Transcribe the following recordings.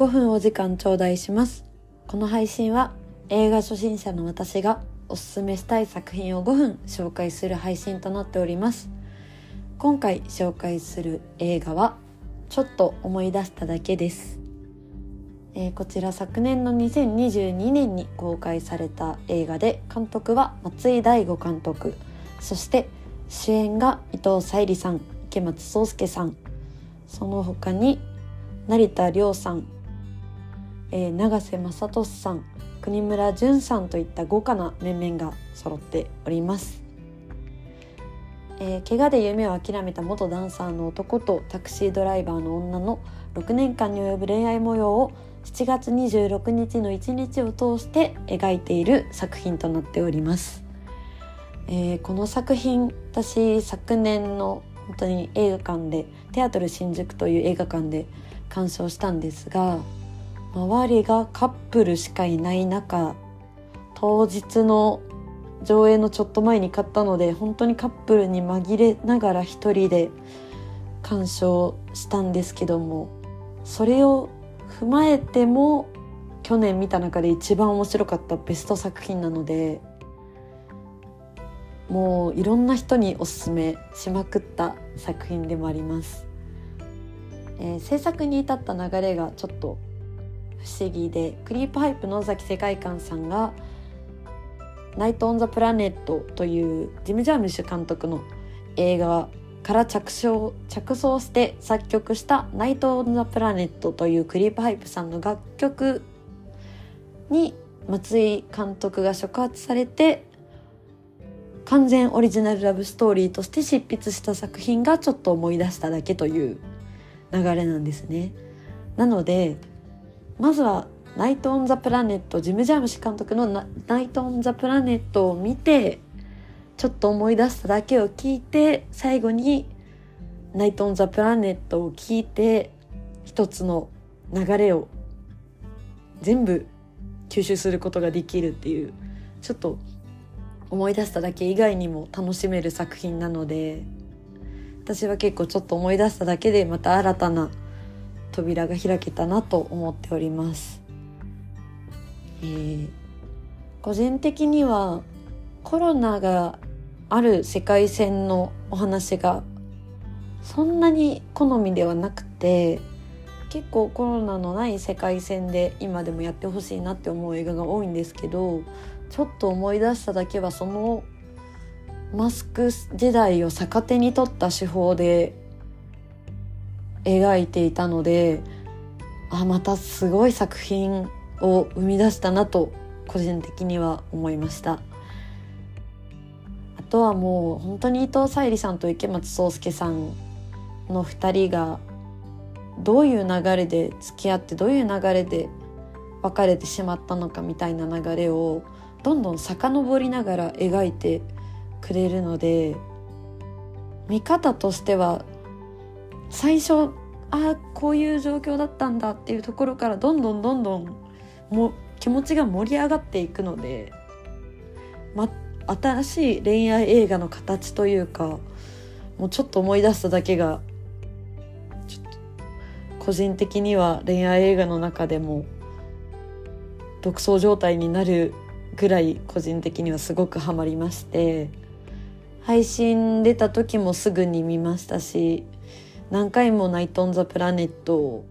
5分お時間頂戴します。この配信は映画初心者の私がおすすめしたい作品を5分紹介する配信となっております。今回紹介する映画はちょっと思い出しただけです。えー、こちら昨年の2022年に公開された映画で監督は松井大吾監督。そして主演が伊藤沙莉さん池松壮亮さん。その他に成田凌さん、えー、永瀬正敏さん国村淳さんといった豪華な面々が揃っております、えー、怪我で夢を諦めた元ダンサーの男とタクシードライバーの女の6年間に及ぶ恋愛模様を7月26日の一日を通して描いている作品となっております、えー、この作品私昨年の本当に映画館でテアトル新宿という映画館で鑑賞したんですが周りがカップルしかいない中当日の上映のちょっと前に買ったので本当にカップルに紛れながら一人で鑑賞したんですけどもそれを踏まえても去年見た中で一番面白かったベスト作品なのでもういろんな人におすすめしまくった作品でもあります、えー、制作に至った流れがちょっと不思議でクリープハイプの尾崎世界観さんが「ナイト・オン・ザ・プラネット」というジム・ジャームッシュ監督の映画から着想着想して作曲した「ナイト・オン・ザ・プラネット」というクリープハイプさんの楽曲に松井監督が触発されて完全オリジナルラブストーリーとして執筆した作品がちょっと思い出しただけという流れなんですね。なのでまずは「ナイト・オン・ザ・プラネット」ジム・ジャームシ監督の「ナイト・オン・ザ・プラネット」を見てちょっと思い出しただけを聞いて最後に「ナイト・オン・ザ・プラネット」を聞いて一つの流れを全部吸収することができるっていうちょっと思い出しただけ以外にも楽しめる作品なので私は結構ちょっと思い出しただけでまた新たな扉が開けたなと思っております。えー、個人的にはコロナがある世界線のお話がそんなに好みではなくて結構コロナのない世界線で今でもやってほしいなって思う映画が多いんですけどちょっと思い出しただけはそのマスク時代を逆手に取った手法で描いていたのであまたすごい作品を生み出したなと個人的には思いました。あとはもう本当に伊藤沙莉さんと池松壮亮さんの2人がどういう流れで付き合ってどういう流れで別れてしまったのかみたいな流れをどんどん遡りながら描いてくれるので見方としては最初ああこういう状況だったんだっていうところからどんどんどんどんも気持ちが盛り上がっていくので、ま、新しい恋愛映画の形というかもうちょっと思い出しただけが個人的には恋愛映画の中でも独走状態になるぐらい個人的にはすごくハマりまして配信出た時もすぐに見ましたし何回も「ナイト・オン・ザ・プラネット」を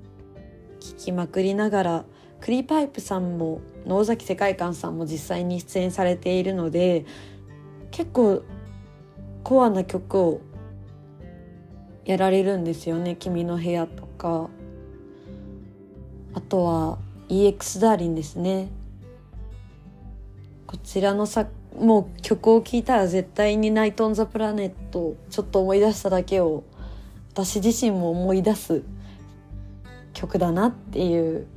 聞きまくりながらクリーパイプさんも野崎世界観さんも実際に出演されているので結構コアな曲をやられるんですよね「君の部屋」とか。あとは EX ダーリンですね。こちらのさもう曲を聴いたら絶対に「ナイト・オン・ザ・プラネット」ちょっと思い出しただけを私自身も思い出す。曲だなっていう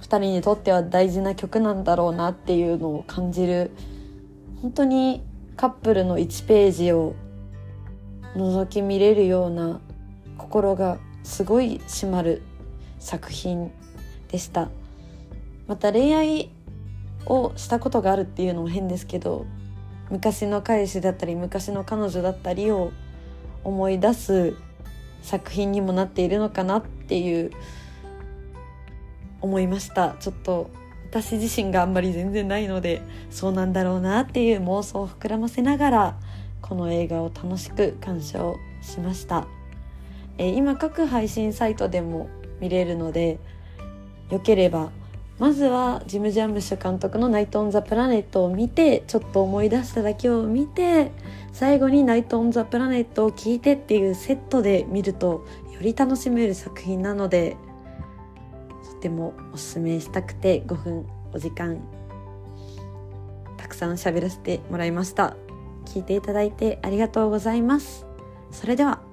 2人にとっては大事な曲なんだろうなっていうのを感じる。本当にカップルの1ページを覗き見れるような心がすごい締まる作品でした。また恋愛をしたことがあるっていうのも変ですけど昔の彼氏だったり昔の彼女だったりを思い出す作品にもなっているのかなっていう思いました。ちょっと私自身があんまり全然ないのでそうなんだろうなっていう妄想を膨らませながらこの映画を楽しく鑑賞しました、えー、今各配信サイトでも見れるのでよければまずはジム・ジャンムシュ監督の「ナイト・オン・ザ・プラネット」を見てちょっと思い出しただけを見て最後に「ナイト・オン・ザ・プラネット」を聞いてっていうセットで見るとより楽しめる作品なのでとてもおすすめしたくて5分お時間たくさん喋らせてもらいました。聞いていただいてありがとうございます。それでは。